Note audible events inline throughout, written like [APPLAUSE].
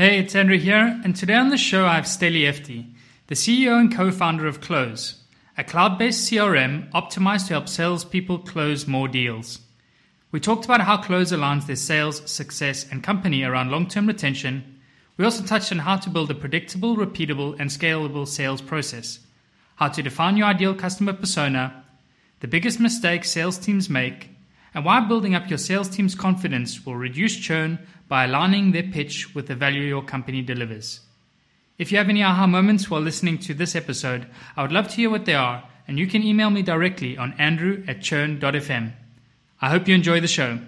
Hey, it's Andrew here, and today on the show I have Steli Efti, the CEO and co founder of Close, a cloud based CRM optimized to help salespeople close more deals. We talked about how Close aligns their sales, success, and company around long term retention. We also touched on how to build a predictable, repeatable, and scalable sales process, how to define your ideal customer persona, the biggest mistakes sales teams make, and why building up your sales team's confidence will reduce churn by aligning their pitch with the value your company delivers. If you have any aha moments while listening to this episode, I would love to hear what they are, and you can email me directly on andrew at churn.fm. I hope you enjoy the show.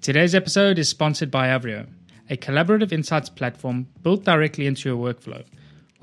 Today's episode is sponsored by Avrio, a collaborative insights platform built directly into your workflow.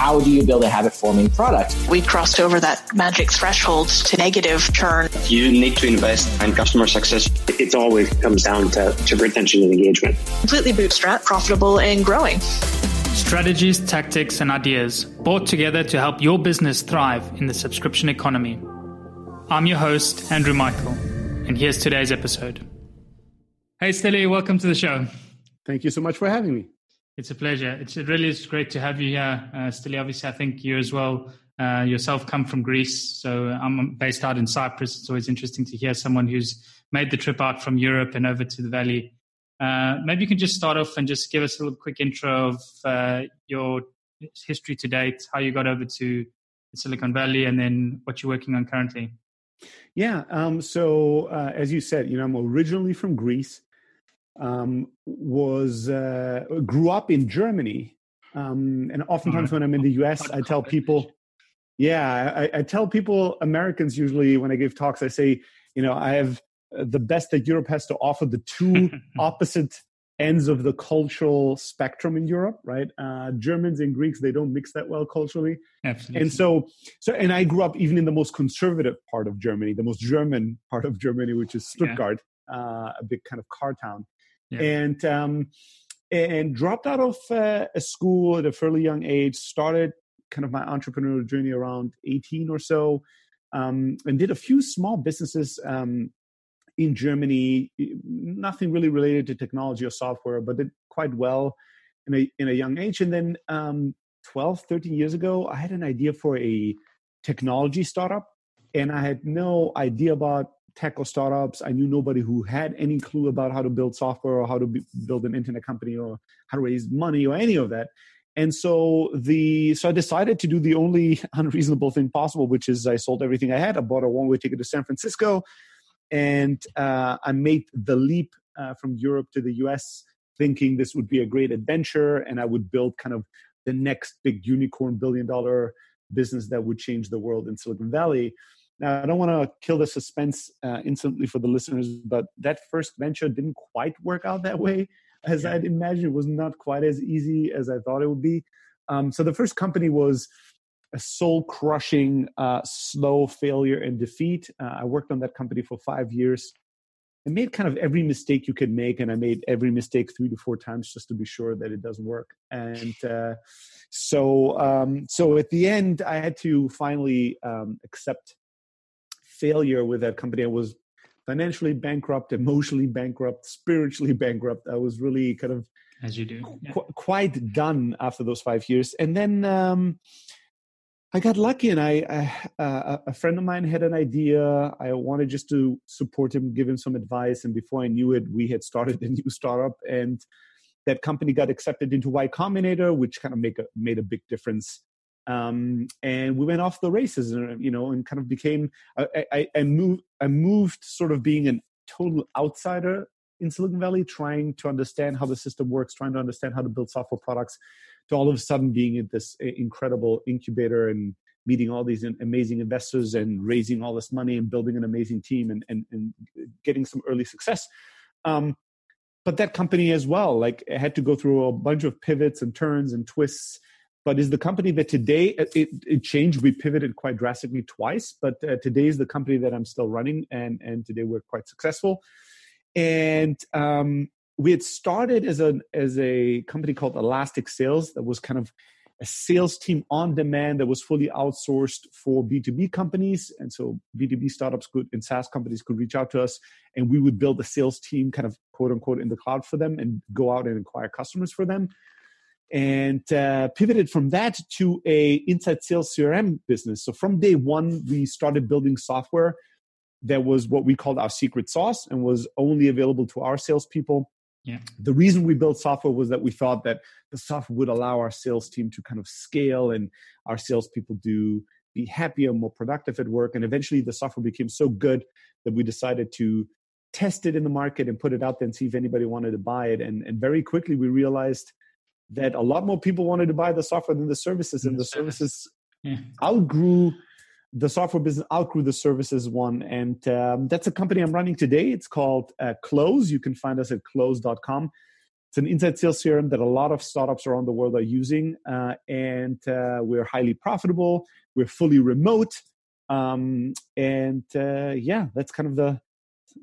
How do you build a habit forming product? We crossed over that magic threshold to negative churn. You need to invest in customer success. it always comes down to, to retention and engagement. Completely bootstrap, profitable and growing. Strategies, tactics, and ideas brought together to help your business thrive in the subscription economy. I'm your host, Andrew Michael, and here's today's episode. Hey, Steli, welcome to the show. Thank you so much for having me. It's a pleasure. It's, it really is great to have you here, uh, Steli. Obviously, I think you as well uh, yourself come from Greece. So I'm based out in Cyprus. It's always interesting to hear someone who's made the trip out from Europe and over to the Valley. Uh, maybe you can just start off and just give us a little quick intro of uh, your history to date, how you got over to Silicon Valley, and then what you're working on currently. Yeah. Um, so uh, as you said, you know, I'm originally from Greece. Um, was uh, grew up in Germany, um, and oftentimes when I'm in the U.S., I tell people, yeah, I, I tell people Americans usually when I give talks, I say, you know, I have uh, the best that Europe has to offer, the two [LAUGHS] opposite ends of the cultural spectrum in Europe, right? Uh, Germans and Greeks, they don't mix that well culturally. Absolutely. And so, so, and I grew up even in the most conservative part of Germany, the most German part of Germany, which is Yeah. Stuttgart, uh, a big kind of car town, Yeah. and um, and dropped out of uh, a school at a fairly young age. Started kind of my entrepreneurial journey around eighteen or so, um, and did a few small businesses. Um, in Germany, nothing really related to technology or software, but did quite well in a in a young age. And then um, 12, 13 years ago, I had an idea for a technology startup, and I had no idea about tech or startups. I knew nobody who had any clue about how to build software or how to be, build an internet company or how to raise money or any of that. And so the so I decided to do the only [LAUGHS] unreasonable thing possible, which is I sold everything I had. I bought a one way ticket to San Francisco, and uh, I made the leap uh, from Europe to the US, thinking this would be a great adventure, and I would build kind of the next big unicorn billion dollar business that would change the world in Silicon Valley. Now, I don't want to kill the suspense uh, instantly for the listeners, but that first venture didn't quite work out that way as I'd imagined. It was not quite as easy as I thought it would be. Um, so the first company was a soul crushing, uh, slow failure and defeat. Uh, I worked on that company for five years. I made kind of every mistake you could make, and I made every mistake three to four times just to be sure that it doesn't work. And uh, so, um, so at the end, I had to finally um, accept failure with that company. I was financially bankrupt, emotionally bankrupt, spiritually [LAUGHS] bankrupt. I was really kind of As you do. Yeah. qu- quite done after those five years. And then um, I got lucky, and I, I uh, a friend of mine had an idea. I wanted just to support him, give him some advice, and before I knew it, we had started [LAUGHS] a new startup, and that company got accepted into Y Combinator, which kind of make a, made a big difference. Um, and we went off the races, and you know, and kind of became. I, I, I moved. I moved, sort of being a total outsider in Silicon Valley, trying to understand how the system works, trying to understand how to build software products, to all of a sudden being in this incredible incubator and meeting all these amazing investors and raising all this money and building an amazing team and, and, and getting some early success. Um, but that company as well, like had to go through a bunch of pivots and turns and twists but is the company that today it, it changed we pivoted quite drastically twice but uh, today is the company that i'm still running and and today we're quite successful. And um, we had started as a as a company called elastic sales that was kind of a sales team on demand that was fully outsourced for b2b companies. And so b2b startups could and saas companies could reach out to us and we would build a sales team kind of quote unquote in the cloud for them and go out and acquire customers for them and uh, pivoted from that to a inside sales crm business. So from day one we started building software that was what we called our secret sauce and was only available to our salespeople. Yeah. the reason we built software was that we thought that the software would allow our sales team to kind of scale and our salespeople do be happier more productive at work. And eventually the software became so good that we decided to test it in the market and put it out there and see if anybody wanted to buy it. And, and very quickly we realized that a lot more people wanted to buy the software than the services, and the services. [LAUGHS] yeah. outgrew the software business outgrew the services one and um, that's a company i'm running today. It's called uh, close. You can find us at close.com it's an inside sales crm that a lot of startups around the world are using uh, and uh, we're highly profitable. We're fully remote. Um, and uh, yeah that's kind of the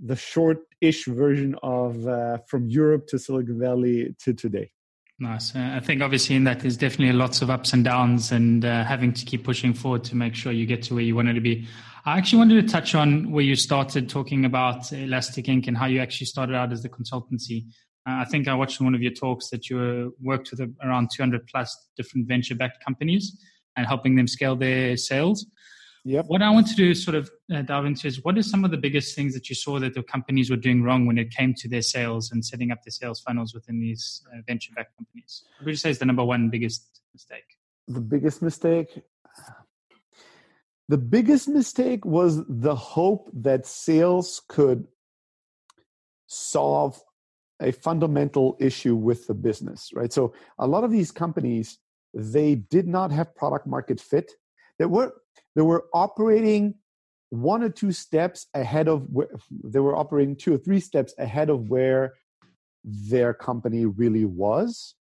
the short-ish version of uh, from europe to silicon valley to today Nice. Uh, I think obviously in that there's definitely lots of ups and downs and uh, having to keep pushing forward to make sure you get to where you wanted to be. I actually wanted to touch on where you started talking about Elastic Inc. and how you actually started out as the consultancy. Uh, I think I watched one of your talks that you worked with around 200 plus different venture backed companies and helping them scale their sales. Yep. What I want to do is sort of uh, dive into is what are some of the biggest things that you saw that the companies were doing wrong when it came to their sales and setting up their sales funnels within these uh, venture backed companies? What would you say is the number one biggest mistake? The biggest mistake? The biggest mistake was the hope that sales could solve a fundamental issue with the business, right? So a lot of these companies, they did not have product market fit. There were they were operating one or two steps ahead of where they were operating two or three steps ahead of where their company really was.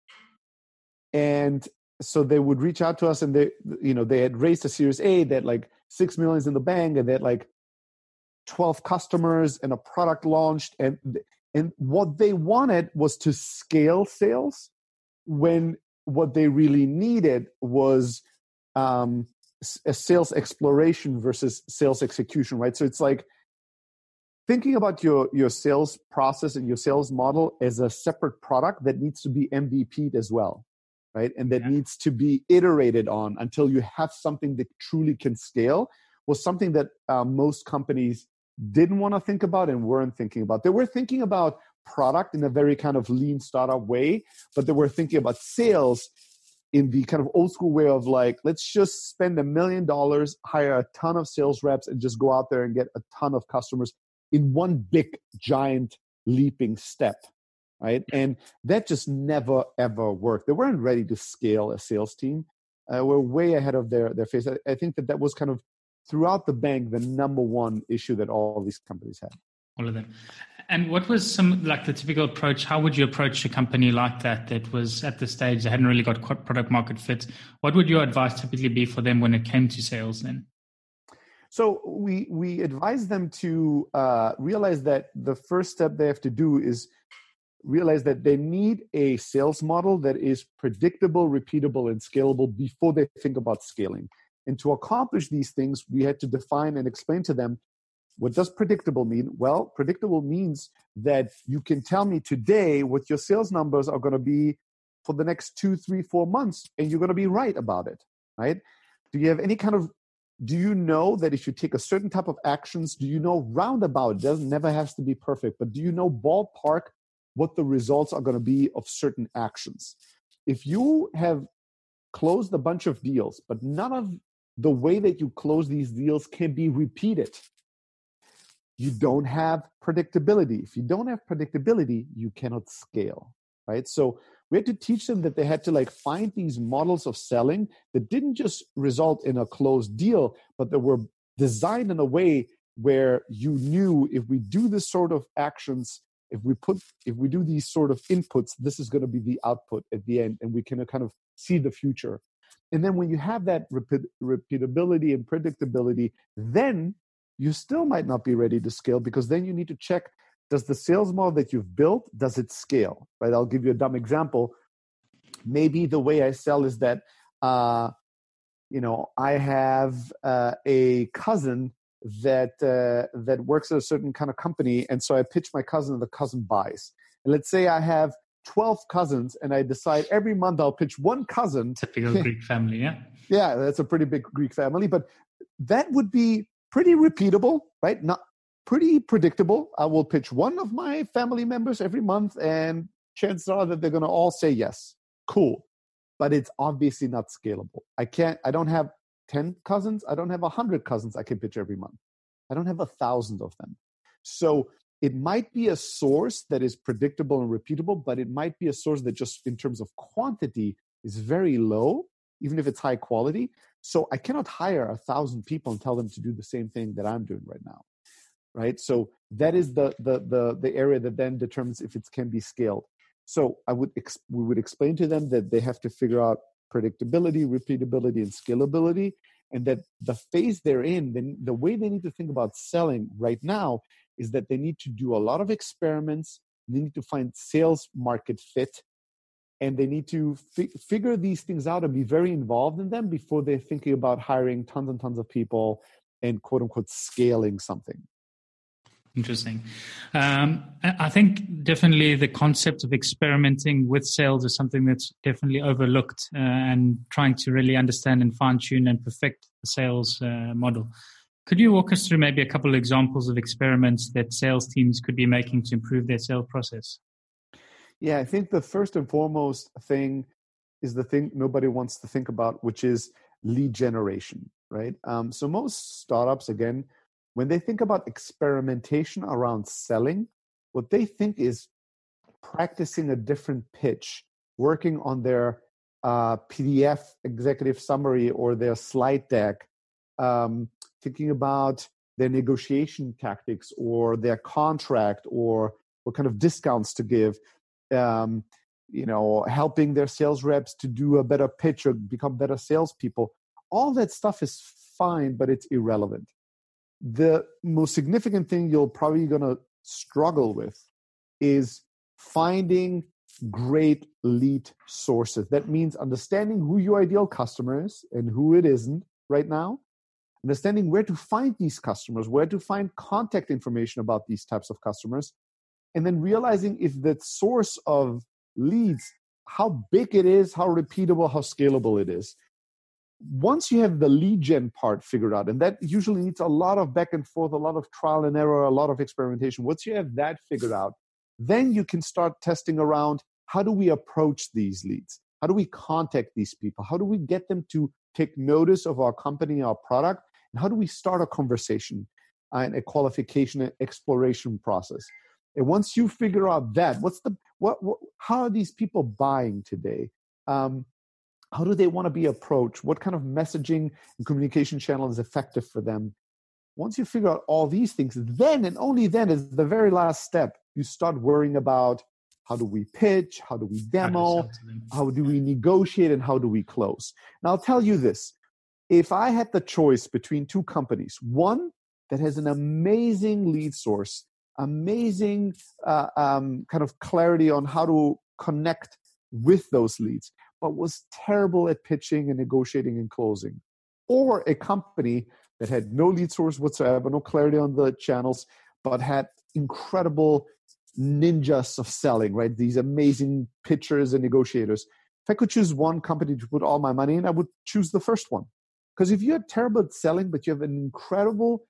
And so they would reach out to us and they you know they had raised a series a that like six millions in the bank and they had like 12 customers and a product launched. And and what they wanted was to scale sales when what they really needed was um, a sales exploration versus sales execution right? So it's like thinking about your your sales process and your sales model as a separate product that needs to be mvp'd as well right? And that yeah. needs to be iterated on until you have something that truly can scale. Was something that uh, most companies didn't want to think about and weren't thinking about. They were thinking about product in a very kind of lean startup way but they were thinking about sales in the kind of old school way of like, let's just spend a million dollars, hire a ton of sales reps, and just go out there and get a ton of customers in one big, giant, leaping step. Right. And that just never, ever worked. They weren't ready to scale a sales team. Uh, we're way ahead of their, their face. I, I think that that was kind of throughout the bank the number one issue that all these companies had. All of them. And what was some like the typical approach? How would you approach a company like that that was at the stage that hadn't really got product market fit? What would your advice typically be for them when it came to sales then? So we we advise them to uh, realize that the first step they have to do is realize that they need a sales model that is predictable, repeatable, and scalable before they think about scaling. And to accomplish these things, we had to define and explain to them what does predictable mean? Well, predictable means that you can tell me today what your sales numbers are going to be for the next two, three, four months, and you're going to be right about it, right? Do you have any kind of do you know that if you take a certain type of actions, do you know roundabout? It doesn't never has to be perfect, but do you know ballpark what the results are going to be of certain actions? If you have closed a bunch of deals, but none of the way that you close these deals can be repeated you don't have predictability. If you don't have predictability, you cannot scale, right? So we had to teach them that they had to like find these models of selling that didn't just result in a closed deal, but that were designed in a way where you knew if we do this sort of actions, if we put if we do these sort of inputs, this is going to be the output at the end, and we can uh, kind of see the future. And then when you have that repeat, repeatability and predictability, then you still might not be ready to scale because then you need to check does the sales model that you've built does it scale right? I'll give you a dumb example. Maybe the way i sell is that uh, you know i have uh, a cousin that uh, that works at a certain kind of company and so i pitch my cousin and the cousin buys. And let's say i have 12 cousins and i decide every month i'll pitch one cousin. Typical greek family yeah. [LAUGHS] Yeah that's a pretty big greek family but that would be pretty repeatable, right? Not pretty predictable. I will pitch one of my family members every month, and chances are that they're going to all say yes. Cool. But it's obviously not scalable. I can't, I don't have 10 cousins. I don't have 100 cousins I can pitch every month. I don't have a thousand of them. So it might be a source that is predictable and repeatable, but it might be a source that just in terms of quantity is very low, even if it's high quality. So I cannot hire a thousand people and tell them to do the same thing that I'm doing right now. Right. So that is the the the, the area that then determines if it can be scaled. So I would ex- we would explain to them that they have to figure out predictability, repeatability, and scalability, and that the phase they're in, then the way they need to think about selling right now is that they need to do a lot of experiments. They need to find sales market fit and they need to fi- figure these things out and be very involved in them before they're thinking about hiring tons and tons of people and quote unquote scaling something. Interesting. Um, i think definitely the concept of experimenting with sales is something that's definitely overlooked uh, and trying to really understand and fine tune and perfect the sales uh, model. Could you walk us through maybe a couple of examples of experiments that sales teams could be making to improve their sales process yeah, I think the first and foremost thing is the thing nobody wants to think about, which is lead generation, right? Um, so most startups, again, when they think about experimentation around selling, what they think is practicing a different pitch, working on their uh, PDF executive summary or their slide deck, um, thinking about their negotiation tactics or their contract or what kind of discounts to give um, you know, helping their sales reps to do a better pitch or become better salespeople. All that stuff is fine, but it's irrelevant. The most significant thing you're probably going to struggle with is finding great lead sources. That means understanding who your ideal customer is and who it isn't right now, understanding where to find these customers, where to find contact information about these types of customers, and then realizing if the source of leads how big it is how repeatable how scalable it is. Once you have the lead gen part figured out and that usually needs a lot of back and forth a lot of trial and error a lot of experimentation. Once you have that figured out then you can start testing around how do we approach these leads? How do we contact these people? How do we get them to take notice of our company our product? And how do we start a conversation uh, and a qualification exploration process and once you figure out that, what's the what, what how are these people buying today? Um, how do they want to be approached? What kind of messaging and communication channel is effective for them? Once you figure out all these things, then and only then is the very last step. You start worrying about how do we pitch, how do we demo, how do we negotiate, and how do we close. Now, I'll tell you this if I had the choice between two companies, one that has an amazing lead source amazing uh, um, kind of clarity on how to connect with those leads, but was terrible at pitching and negotiating and closing. Or a company that had no lead source whatsoever, no clarity on the channels, but had incredible ninjas of selling, right? These amazing pitchers and negotiators. If I could choose one company to put all my money in, I would choose the first one. Because if you're terrible at selling, but you have an incredible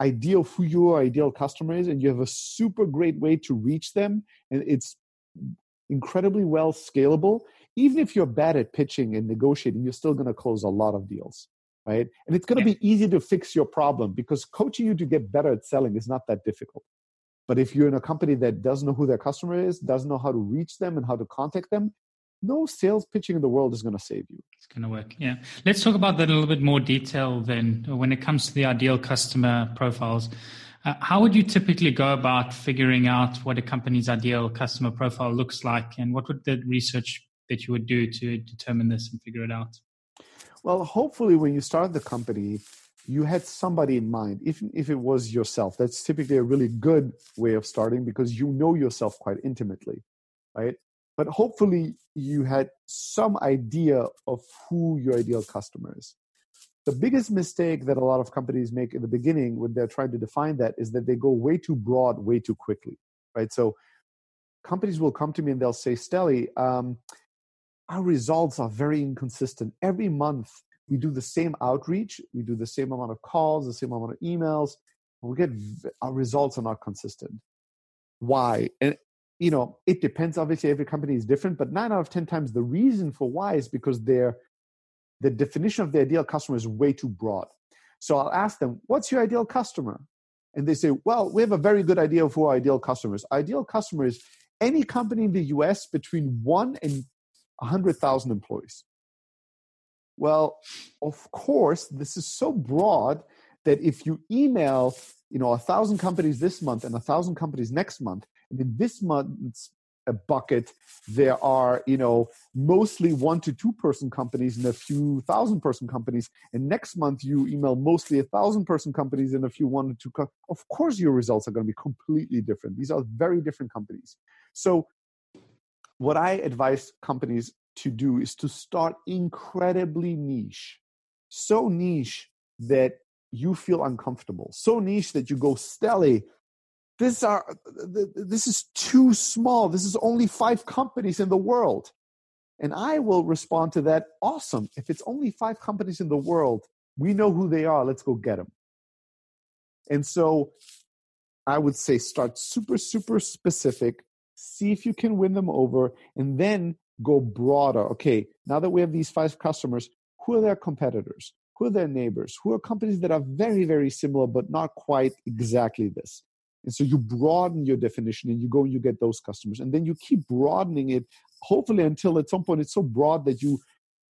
idea of who your ideal customer is and you have a super great way to reach them and it's incredibly well scalable even if you're bad at pitching and negotiating you're still going to close a lot of deals right? And it's going to Yeah. be easy to fix your problem because coaching you to get better at selling is not that difficult. But if you're in a company that doesn't know who their customer is, doesn't know how to reach them and how to contact them, no sales pitching in the world is going to save you. It's going to work. Yeah. Let's talk about that in a little bit more detail then. When it comes to the ideal customer profiles, uh, how would you typically go about figuring out what a company's ideal customer profile looks like? And what would the research that you would do to determine this and figure it out? Well, hopefully, when you start the company, you had somebody in mind. If if it was yourself, that's typically a really good way of starting because you know yourself quite intimately, right? But hopefully, you had some idea of who your ideal customer is. The biggest mistake that a lot of companies make in the beginning when they're trying to define that is that they go way too broad, way too quickly, right? So companies will come to me and they'll say, Steli, um, our results are very inconsistent. Every month we do the same outreach, we do the same amount of calls, the same amount of emails, we get our results are not consistent. Why? And you know, it depends. Obviously, every company is different, but nine out of ten times the reason for why is because their the definition of the ideal customer is way too broad. So I'll ask them, "What's your ideal customer?" And they say, "Well, we have a very good idea of who our ideal customer is. Ideal customer is any company in the U.S. between one and 100,000 employees. Well, of course, this is so broad that if you email, you know, a thousand companies this month and a thousand companies next month, in this month's uh, bucket, there are, you know, mostly one to two person companies and a few thousand person companies. And next month you email mostly a thousand person companies and a few one to two. Co- of course, your results are going to be completely different. These are very different companies. So what I advise companies to do is to start incredibly niche, so niche that you feel uncomfortable, so niche that you go, Steli, this are this is too small. This is only five companies in the world. And I will respond to that, awesome. If it's only five companies in the world, we know who they are. Let's go get them. And so I would say start super, super specific, see if you can win them over, and then go broader. Okay, now that we have these five customers, who are their competitors? Who are their neighbors? Who are companies that are very, very similar, but not quite exactly this? And so you broaden your definition and you go and you get those customers. And then you keep broadening it, hopefully until at some point it's so broad that you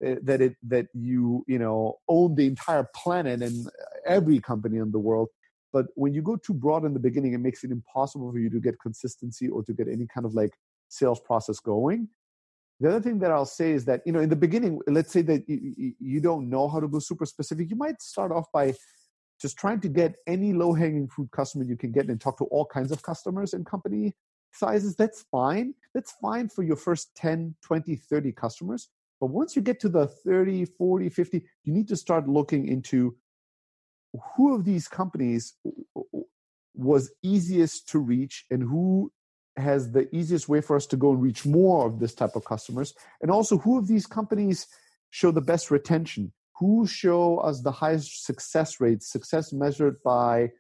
uh, that it that you you know own the entire planet and every company in the world but when you go too broad in the beginning it makes it impossible for you to get consistency or to get any kind of like sales process going the other thing that i'll say is that you know in the beginning let's say that you, you don't know how to go super specific you might start off by just trying to get any low hanging fruit customer you can get and talk to all kinds of customers and company sizes that's fine. That's fine for your first 10 20 30 customers. But once you get to the 30 40 50 you need to start looking into who of these companies was easiest to reach and who has the easiest way for us to go and reach more of this type of customers. And also who of these companies show the best retention who show us the highest success rates success measured by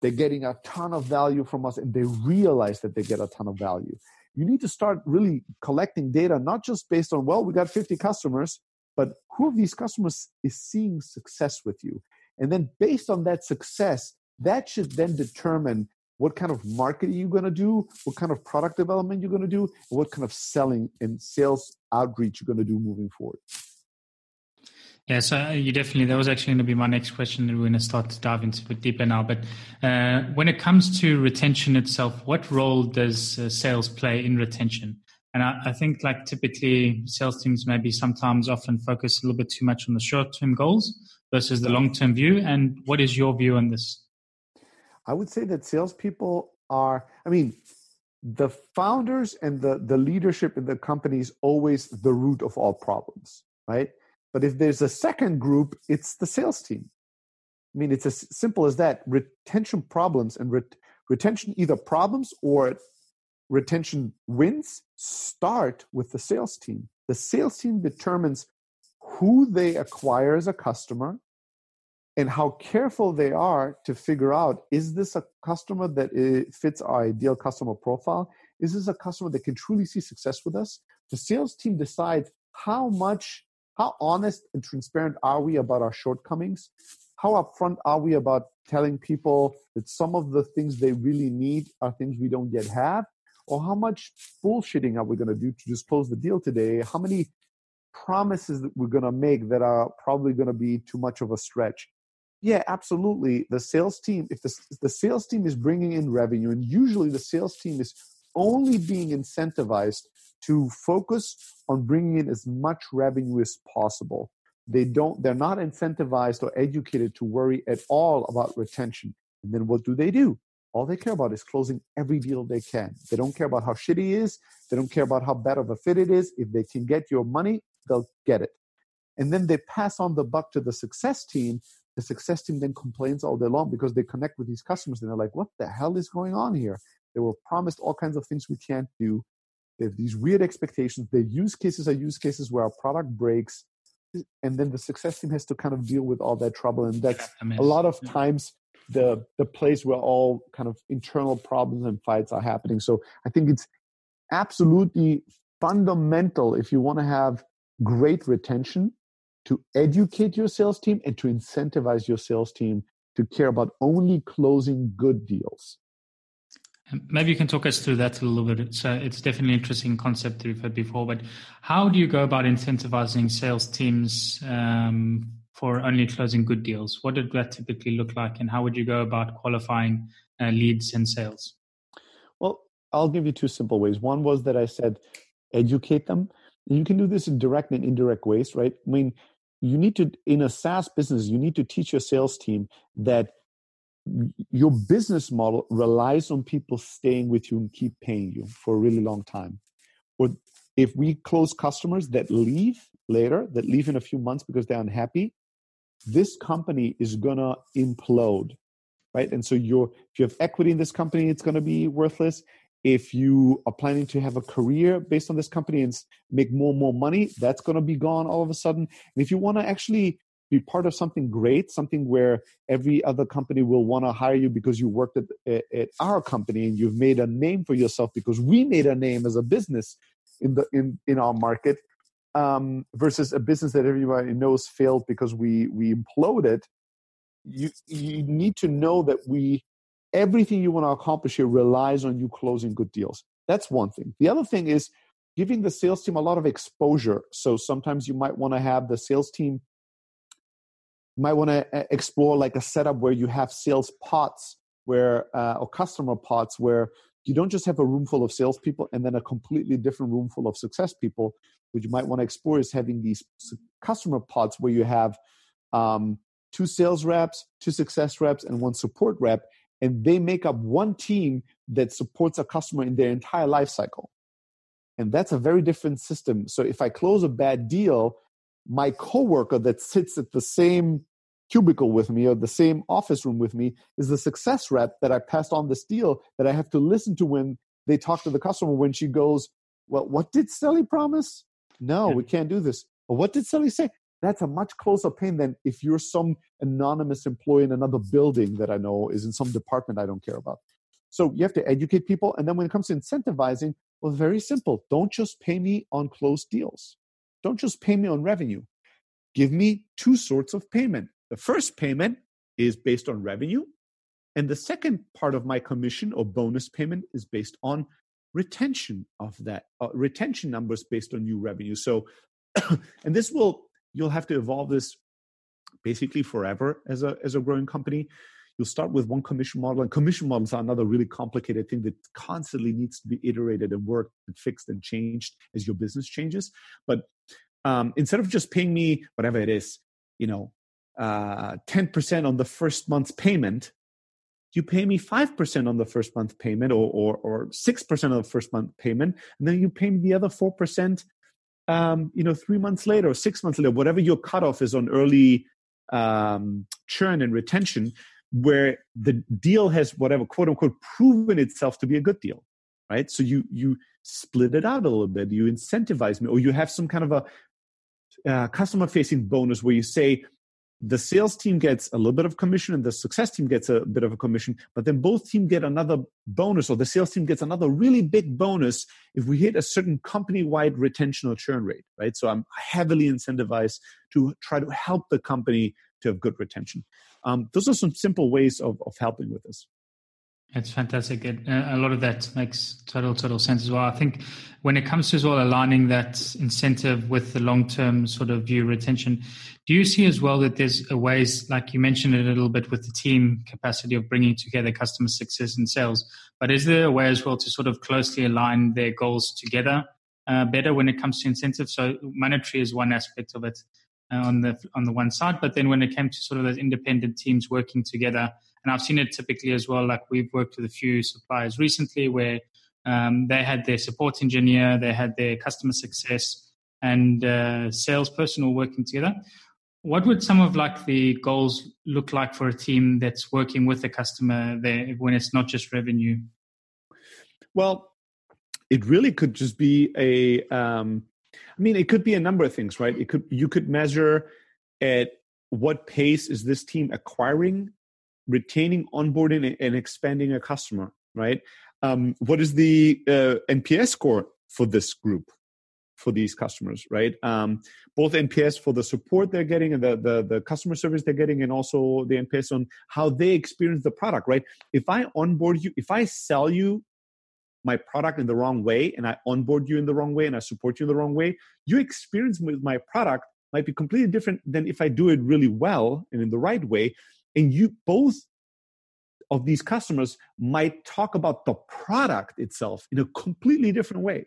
they're getting a ton of value from us and they realize that they get a ton of value. You need to start really collecting data not just based on well we got 50 customers but who of these customers is seeing success with you? And then based on that success that should then determine what kind of marketing you're going to do what kind of product development you're going to do and what kind of selling and sales outreach you're going to do moving forward yeah, so uh, you definitely, that was actually going to be my next question that we're going to start to dive into a bit deeper now. But uh, when it comes to retention itself, what role does uh, sales play in retention? And I, I, think like typically sales teams maybe sometimes often focus a little bit too much on the short term goals versus the long term view. And what is your view on this? I would say that salespeople are, I mean, the founders and the, the leadership in the company is always the root of all problems, right? But if there's a second group, it's the sales team. I mean, it's as simple as that. Retention problems and ret- retention either problems or retention wins start with the sales team. The sales team determines who they acquire as a customer and how careful they are to figure out is this a customer that fits our ideal customer profile? Is this a customer that can truly see success with us? The sales team decides how much how honest and transparent are we about our shortcomings? How upfront are we about telling people that some of the things they really need are things we don't yet have? Or how much bullshitting are we going to do to just close the deal today? How many promises that we're going to make that are probably going to be too much of a stretch? Yeah, absolutely. The sales team, if the, the sales team is bringing in revenue, and usually the sales team is only being incentivized to focus on bringing in as much revenue as possible. They don't, they're not incentivized or educated to worry at all about retention. And then what do they do? All they care about is closing every deal they can. They don't care about how shitty it is. They don't care about how bad of a fit it is. If they can get your money, they'll get it. And then they pass on the buck to the success team. The success team then complains all day long because they connect with these customers and they're like, what the hell is going on here? They were promised all kinds of things we can't do. They have these weird expectations. The use cases are use cases where our product breaks. And then the success team has to kind of deal with all that trouble. And that's a lot of times the the place where all kind of internal problems and fights are happening. So I think it's absolutely fundamental if you want to have great retention to educate your sales team and to incentivize your sales team to care about only closing good deals. Maybe you can talk us through that a little bit. So it's definitely an interesting concept that we've heard before, but how do you go about incentivizing sales teams um, for only closing good deals? What did that typically look like, and how would you go about qualifying uh, leads and sales? Well, I'll give you two simple ways. One was that I said educate them. You can do this in direct and indirect ways, right? I mean, you need to, in a SaaS business, you need to teach your sales team that your business model relies on people staying with you and keep paying you for a really long time. Or if we close customers that leave later, that leave in a few months because they're unhappy, this company is gonna implode, right? And so you're if you have equity in this company, it's gonna be worthless. If you are planning to have a career based on this company and make more and more money, that's gonna be gone all of a sudden. And if you want to actually be part of something great, something where every other company will want to hire you because you worked at, at our company and you've made a name for yourself because we made a name as a business in the in in our market um, versus a business that everybody knows failed because we we imploded. You you need to know that we everything you want to accomplish here relies on you closing good deals. That's one thing. The other thing is giving the sales team a lot of exposure. So sometimes you might want to have the sales team you might want to uh, explore like a setup where you have sales pods where uh, or customer pods where you don't just have a room full of salespeople and then a completely different room full of success people. What you might want to explore is having these customer pods where you have um, two sales reps, two success reps, and one support rep, and they make up one team that supports a customer in their entire life cycle. And that's a very different system. So if I close a bad deal, my coworker that sits at the same cubicle with me or the same office room with me is the success rep that I passed on this deal that I have to listen to when they talk to the customer when she goes, Well, what did Sally promise? No, we can't do this. What did Sally say? That's a much closer pain than if you're some anonymous employee in another building that I know is in some department I don't care about. So you have to educate people. And then when it comes to incentivizing, well, very simple. Don't just pay me on closed deals. Don't just pay me on revenue. Give me two sorts of payment the first payment is based on revenue, and the second part of my commission or bonus payment is based on retention of that uh, retention numbers based on new revenue. So, [COUGHS] and this will you'll have to evolve this basically forever as a as a growing company. You'll start with one commission model, and commission models are another really complicated thing that constantly needs to be iterated and worked and fixed and changed as your business changes. But um, instead of just paying me whatever it is, you know, uh, 10% on the first month's payment, you pay me 5% on the first month payment or, or, or 6% of the first month payment, and then you pay me the other 4%, um, you know, three months later or six months later, whatever your cutoff is on early um, churn and retention, where the deal has whatever quote unquote proven itself to be a good deal, right? So you you split it out a little bit, you incentivize me, or you have some kind of a uh, customer facing bonus where you say the sales team gets a little bit of commission and the success team gets a bit of a commission but then both team get another bonus or the sales team gets another really big bonus if we hit a certain company-wide retention or churn rate right? So i'm heavily incentivized to try to help the company to have good retention. Um, those are some simple ways of, of helping with this it's fantastic. It, uh, a lot of that makes total, total sense as well. I think when it comes to as well aligning that incentive with the long term sort of view retention, do you see as well that there's a ways, like you mentioned it a little bit with the team capacity of bringing together customer success and sales, but is there a way as well to sort of closely align their goals together uh, better when it comes to incentives? So monetary is one aspect of it uh, on the on the one side, but then when it came to sort of those independent teams working together and I've seen it typically as well. Like we've worked with a few suppliers recently where um, they had their support engineer, they had their customer success and uh, salesperson all working together. What would some of like the goals look like for a team that's working with the customer there when it's not just revenue? Well, it really could just be a. Um, I mean, it could be a number of things, right? It could you could measure at what pace is this team acquiring retaining, onboarding, and expanding a customer, right? Um, what is the uh, NPS score for this group, for these customers, right? Um, both NPS for the support they're getting and the, the, the customer service they're getting, and also the NPS on how they experience the product, right? If I onboard you, if I sell you my product in the wrong way and I onboard you in the wrong way and I support you in the wrong way, your experience with my product might be completely different than if I do it really well and in the right way and you both of these customers might talk about the product itself in a completely different way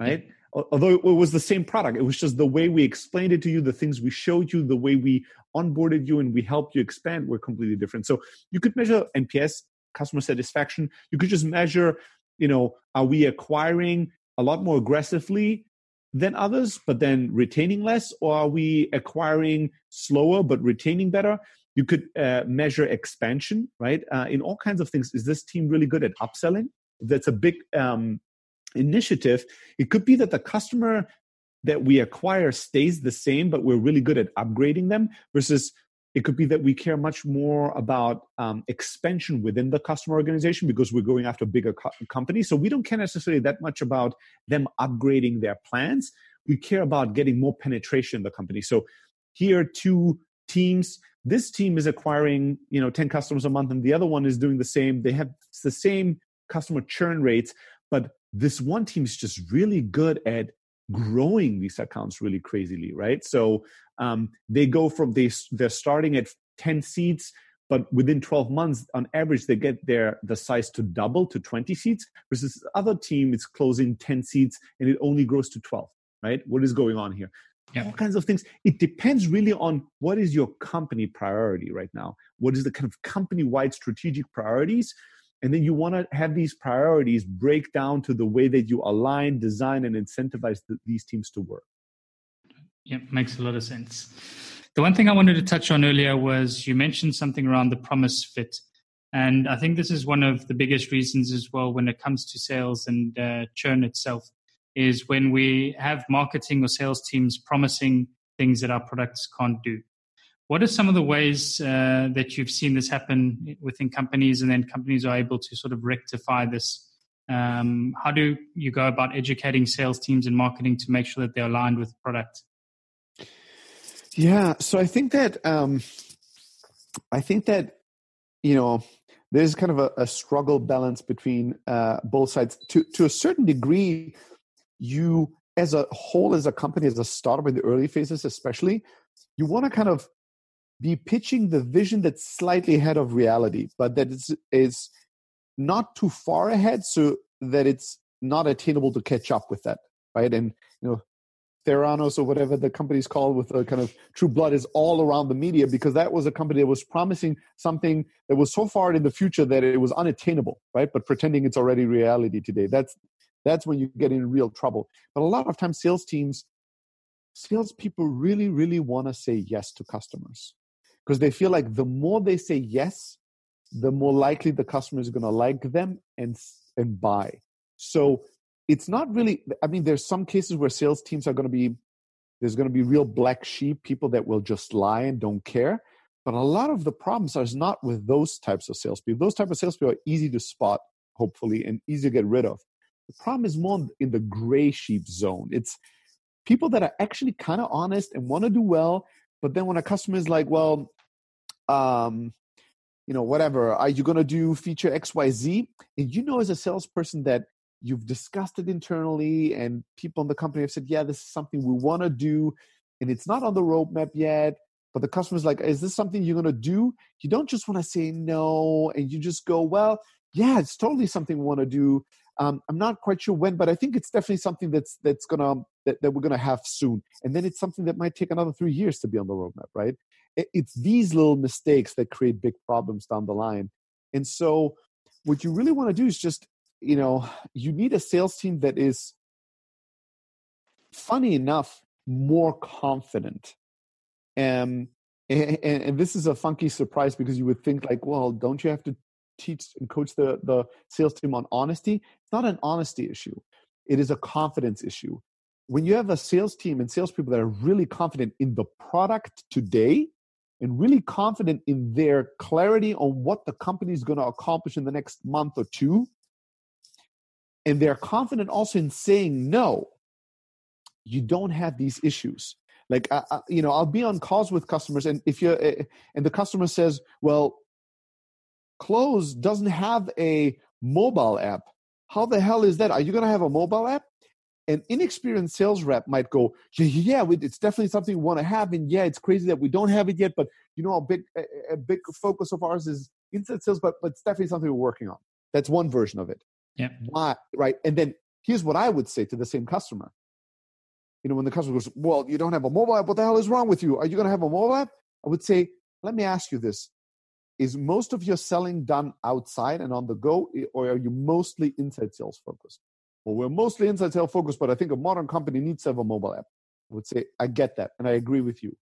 right? Although it was the same product it was just the way we explained it to you the things we showed you the way we onboarded you and we helped you expand were completely different. So you could measure nps customer satisfaction. You could just measure you know are we acquiring a lot more aggressively than others but then retaining less or are we acquiring slower but retaining better you could uh, measure expansion, right? Uh, in all kinds of things. Is this team really good at upselling? That's a big um, initiative. It could be that the customer that we acquire stays the same, but we're really good at upgrading them versus it could be that we care much more about um, expansion within the customer organization because we're going after bigger co- companies. So we don't care necessarily that much about them upgrading their plans. We care about getting more penetration in the company. So here, two teams this team is acquiring you know 10 customers a month and the other one is doing the same. They have the same customer churn rates but this one team is just really good at growing these accounts really crazily right? So um, they go from they they're starting at 10 seats but within 12 months on average they get their the size to double to 20 seats versus other team is closing 10 seats and it only grows to 12 right? What is going on here yeah. all kinds of things. It depends really on what is your company priority right now. What is the kind of company wide strategic priorities? And then you want to have these priorities break down to the way that you align, design, and incentivize the, these teams to work. Yeah, makes a lot of sense. The one thing I wanted to touch on earlier was you mentioned something around the promise fit. And I think this is one of the biggest reasons as well when it comes to sales and uh, churn itself is when we have marketing or sales teams promising things that our products can't do. What are some of the ways uh, that you've seen this happen within companies, and then companies are able to sort of rectify this? Um, how do you go about educating sales teams and marketing to make sure that they're aligned with the product? Yeah, so I think that um, I think that you know there's kind of a, a struggle balance between uh, both sides to to a certain degree you as a whole as a company as a startup in the early phases especially you want to kind of be pitching the vision that's slightly ahead of reality but that is is not too far ahead so that it's not attainable to catch up with that right and you know Theranos or whatever the company's called with a kind of True Blood is all around the media because that was a company that was promising something that was so far in the future that it was unattainable, right? But pretending it's already reality today. That's that's when you get in real trouble. But a lot of times, sales teams, salespeople really, really want to say yes to customers because they feel like the more they say yes, the more likely the customer is going to like them and and buy. So it's not really. I mean, there's some cases where sales teams are going to be There's going to be real black sheep, people that will just lie and don't care. But a lot of the problems are not with those types of salespeople. Those type of salespeople are easy to spot, hopefully, and easy to get rid of. The problem is more in the gray sheep zone. It's people that are actually kind of honest and want to do well, but then when a customer is like, well, um, you know, whatever, are you going to do feature XYZ? And you know, as a salesperson, that you've discussed it internally and people in the company have said, yeah, this is something we want to do. And it's not on the roadmap yet, but the customer's like, is this something you're going to do? You don't just want to say no and you just go, well, yeah, it's totally something we want to do. Um, I'm not quite sure when, but I think it's definitely something that's that's gonna that, that we're gonna have soon. And then it's something that might take another three years to be on the roadmap, right? It, it's these little mistakes that create big problems down the line. And so, what you really want to do is just, you know, you need a sales team that is, funny enough, more confident. Um, and, [LAUGHS] and, and this is a funky surprise because you would think like, well, don't you have to teach and coach the, the sales team on honesty. It's not an honesty issue, it is a confidence issue. When you have a sales team and salespeople that are really confident in the product today and really confident in their clarity on what the company is going to accomplish in the next month or two, and they're confident also in saying no, you don't have these issues like uh, you know i'll be on calls with customers and if you're uh, and the customer says well Close doesn't have a mobile app. How the hell is that? Are you going to have a mobile app? An inexperienced sales rep might go, yeah, yeah, it's definitely something we want to have, and yeah, it's crazy that we don't have it yet. But you know, a big a, a big focus of ours is inside sales, but but it's definitely something we're working on. That's one version of it. Yeah. Why? Right. And then here's what I would say to the same customer. You know, when the customer goes, "Well, you don't have a mobile app. What the hell is wrong with you? Are you going to have a mobile app?" I would say, "Let me ask you this: is most of your selling done outside and on the go or are you mostly inside sales focused? Well we're mostly inside sales focused but i think a modern company needs to have a mobile app i would say i get that and i agree with you.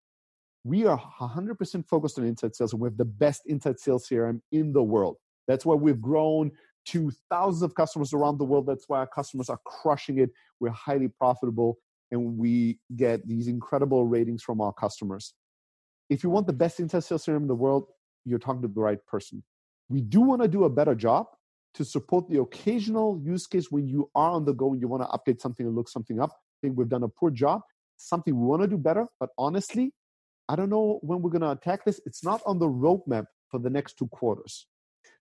We are 100% focused on inside sales and we have the best inside sales crm in the world. That's why we've grown to thousands of customers around the world. That's why our customers are crushing it. We're highly profitable and we get these incredible ratings from our customers. If you want the best inside sales CRM in the world, you're talking to the right person. We do want to do a better job to support the occasional use case when you are on the go and you want to update something or look something up. I think we've done a poor job. Something we want to do better, but honestly, I don't know when we're going to attack this. It's not on the roadmap for the next two quarters.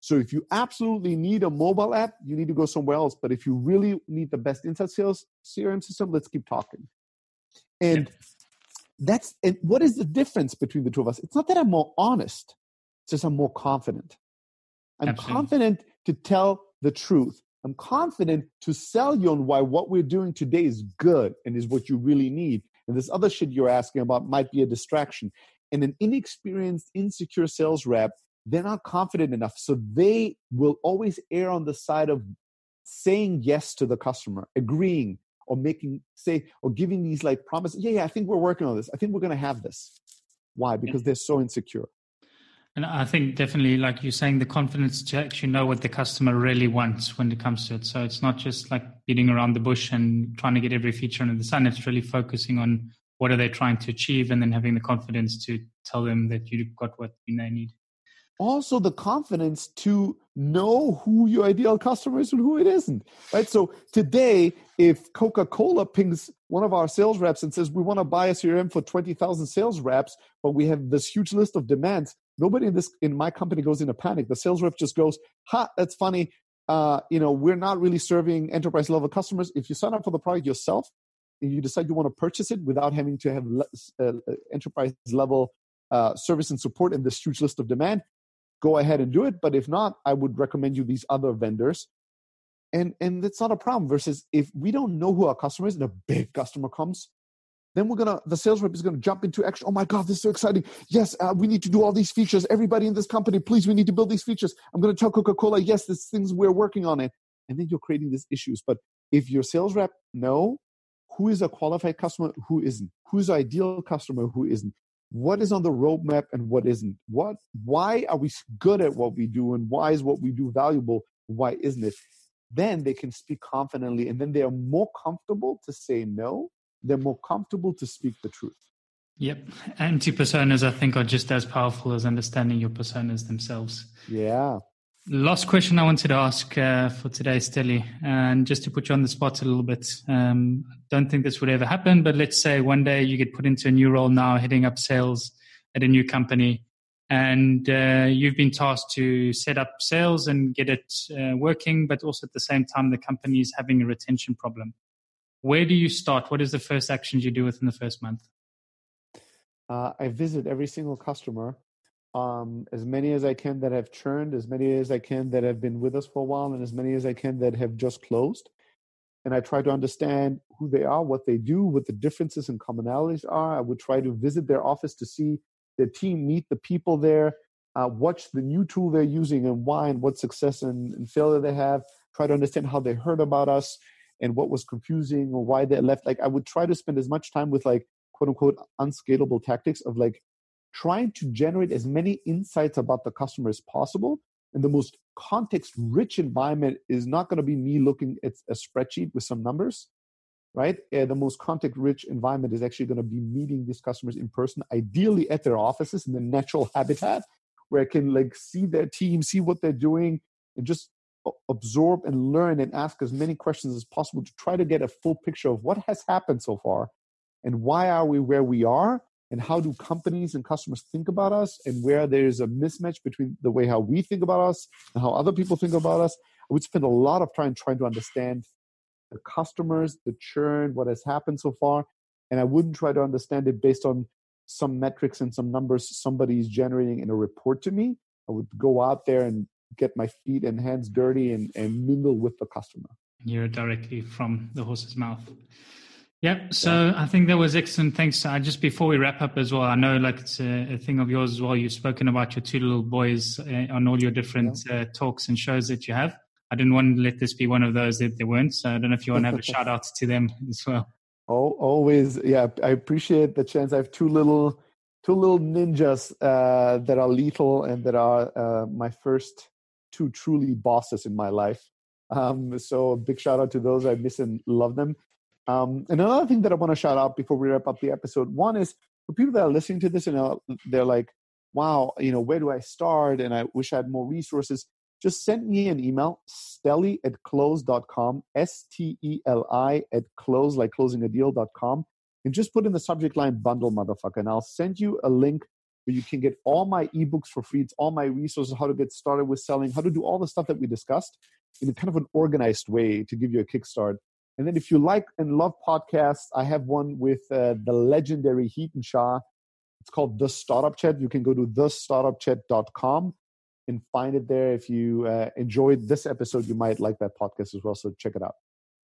So if you absolutely need a mobile app, you need to go somewhere else. But if you really need the best inside sales CRM system, let's keep talking. And that's and what is the difference between the two of us? It's not that I'm more honest just I'm more confident. I'm Absolutely. confident to tell the truth. I'm confident to sell you on why what we're doing today is good and is what you really need. And this other shit you're asking about might be a distraction. And an inexperienced, insecure sales rep, they're not confident enough. So they will always err on the side of saying yes to the customer, agreeing or making, say, or giving these like promises. Yeah, yeah, I think we're working on this. I think we're going to have this. Why? Because they're so insecure. And I think definitely, like you're saying, the confidence to actually know what the customer really wants when it comes to it. So it's not just like beating around the bush and trying to get every feature under the sun. It's really focusing on what are they trying to achieve and then having the confidence to tell them that you've got what they need also the confidence to know who your ideal customer is and who it isn't right so today if coca-cola pings one of our sales reps and says we want to buy a crm for 20000 sales reps but we have this huge list of demands nobody in this in my company goes into panic the sales rep just goes ha that's funny uh, you know we're not really serving enterprise level customers if you sign up for the product yourself and you decide you want to purchase it without having to have uh, enterprise level uh, service and support in this huge list of demand go ahead and do it. But if not, I would recommend you these other vendors. And and that's not a problem. Versus if we don't know who our customer is and a big customer comes, then we're gonna the sales rep is gonna jump into action. Oh my god, this is so exciting! Yes, uh, we need to do all these features. Everybody in this company, please, we need to build these features. I'm gonna tell Coca Cola, yes, this things we're working on it, and then you're creating these issues. But if your sales rep know who is a qualified customer, who isn't, who's ideal customer, who isn't, what is on the roadmap and what isn't what why are we good at what we do and why is what we do valuable why isn't it then they can speak confidently and then they are more comfortable to say no they're more comfortable to speak the truth. Yep. Anti personas, I think, are just as powerful as understanding your personas themselves. Yeah. Last question I wanted to ask uh, for today, Steli, and just to put you on the spot a little bit. Um, don't think this would ever happen, but let's say one day you get put into a new role now, heading up sales at a new company, and uh, you've been tasked to set up sales and get it uh, working, but also at the same time, the company is having a retention problem. Where do you start? What is the first actions you do within the first month? Uh, I visit every single customer um, as many as I can that have churned, as many as I can that have been with us for a while, and as many as I can that have just closed. And I try to understand who they are, what they do, what the differences and commonalities are. I would try to visit their office to see their team, meet the people there, uh, watch the new tool they're using and why and what success and, and failure they have. Try to understand how they heard about us and what was confusing or why they left. Like I would try to spend as much time with like quote unquote unscalable tactics of like trying to generate as many insights about the customer as possible. And the most context rich environment is not going to be me looking at a spreadsheet with some numbers, right? Uh, the most context rich environment is actually going to be meeting these customers in person, ideally at their offices in the natural [LAUGHS] habitat where I can like see their team, see what they're doing, and just absorb and learn and ask as many questions as possible to try to get a full picture of what has happened so far and why are we where we are and how do companies and customers think about us and where there's a mismatch between the way how we think about us and how other people think about us. I would spend a lot of time trying to understand the customers the churn what has happened so far and i wouldn't try to understand it based on some metrics and some numbers somebody is generating in a report to me. I would go out there and get my feet and hands dirty and, and mingle with the customer You're directly from the horse's mouth Yep. So yeah. I think that was excellent. Thanks. Uh, just before we wrap up as well, I know like it's a, a, thing of yours as well. You've spoken about your two little boys uh, on all your different yeah. uh, talks and shows that you have. I didn't want to let this be one of those that they weren't. So I don't know if you want to have a [LAUGHS] shout out to them as well. Oh, always. Yeah. I appreciate the chance. I have two little, two little ninjas uh, that are lethal and that are uh, my first two truly bosses in my life. Um, so big shout out to those. I miss and love them. Um, and another thing that I want to shout out before we wrap up the episode one is for people that are listening to this and they're like, wow, you know, where do I start? And I wish I had more resources. Just send me an email, steli at close.com, S T E L I at close, like closing a deal.com, and just put in the subject line bundle, motherfucker. And I'll send you a link where you can get all my ebooks for free. It's all my resources, how to get started with selling, how to do all the stuff that we discussed in a kind of an organized way to give you a kickstart. And then if you like and love podcasts, I have one with uh, the legendary Hiten Shah. It's called The Startup Chat. You can go to thestartupchat.com and find it there. If you uh, enjoyed this episode, you might like that podcast as well. So check it out.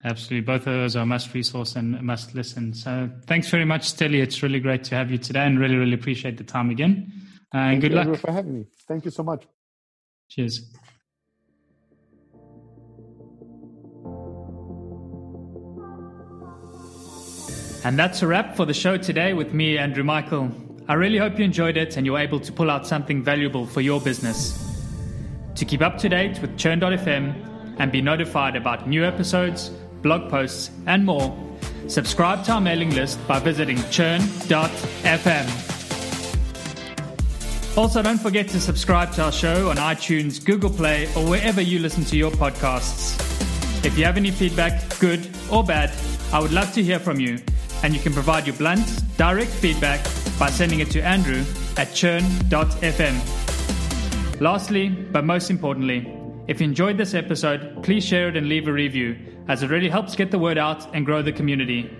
Absolutely. Both of those are must resource and must listen. So thanks very much, Steli. It's really great to have you today and really, really appreciate the time again. Uh, and good luck. for having me. Thank you so much. Cheers. And that's a wrap for the show today with me, Andrew Michael. I really hope you enjoyed it and you're able to pull out something valuable for your business. To keep up to date with Churn.fm and be notified about new episodes, blog posts, and more, subscribe to our mailing list by visiting churn.fm. Also, don't forget to subscribe to our show on iTunes, Google Play, or wherever you listen to your podcasts. If you have any feedback, good or bad, I would love to hear from you and you can provide your blunt, direct feedback by sending it to Andrew at churn.fm. Lastly, but most importantly, if you enjoyed this episode, please share it and leave a review, as it really helps get the word out and grow the community.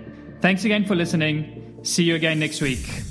Thanks again for listening. See you again next week.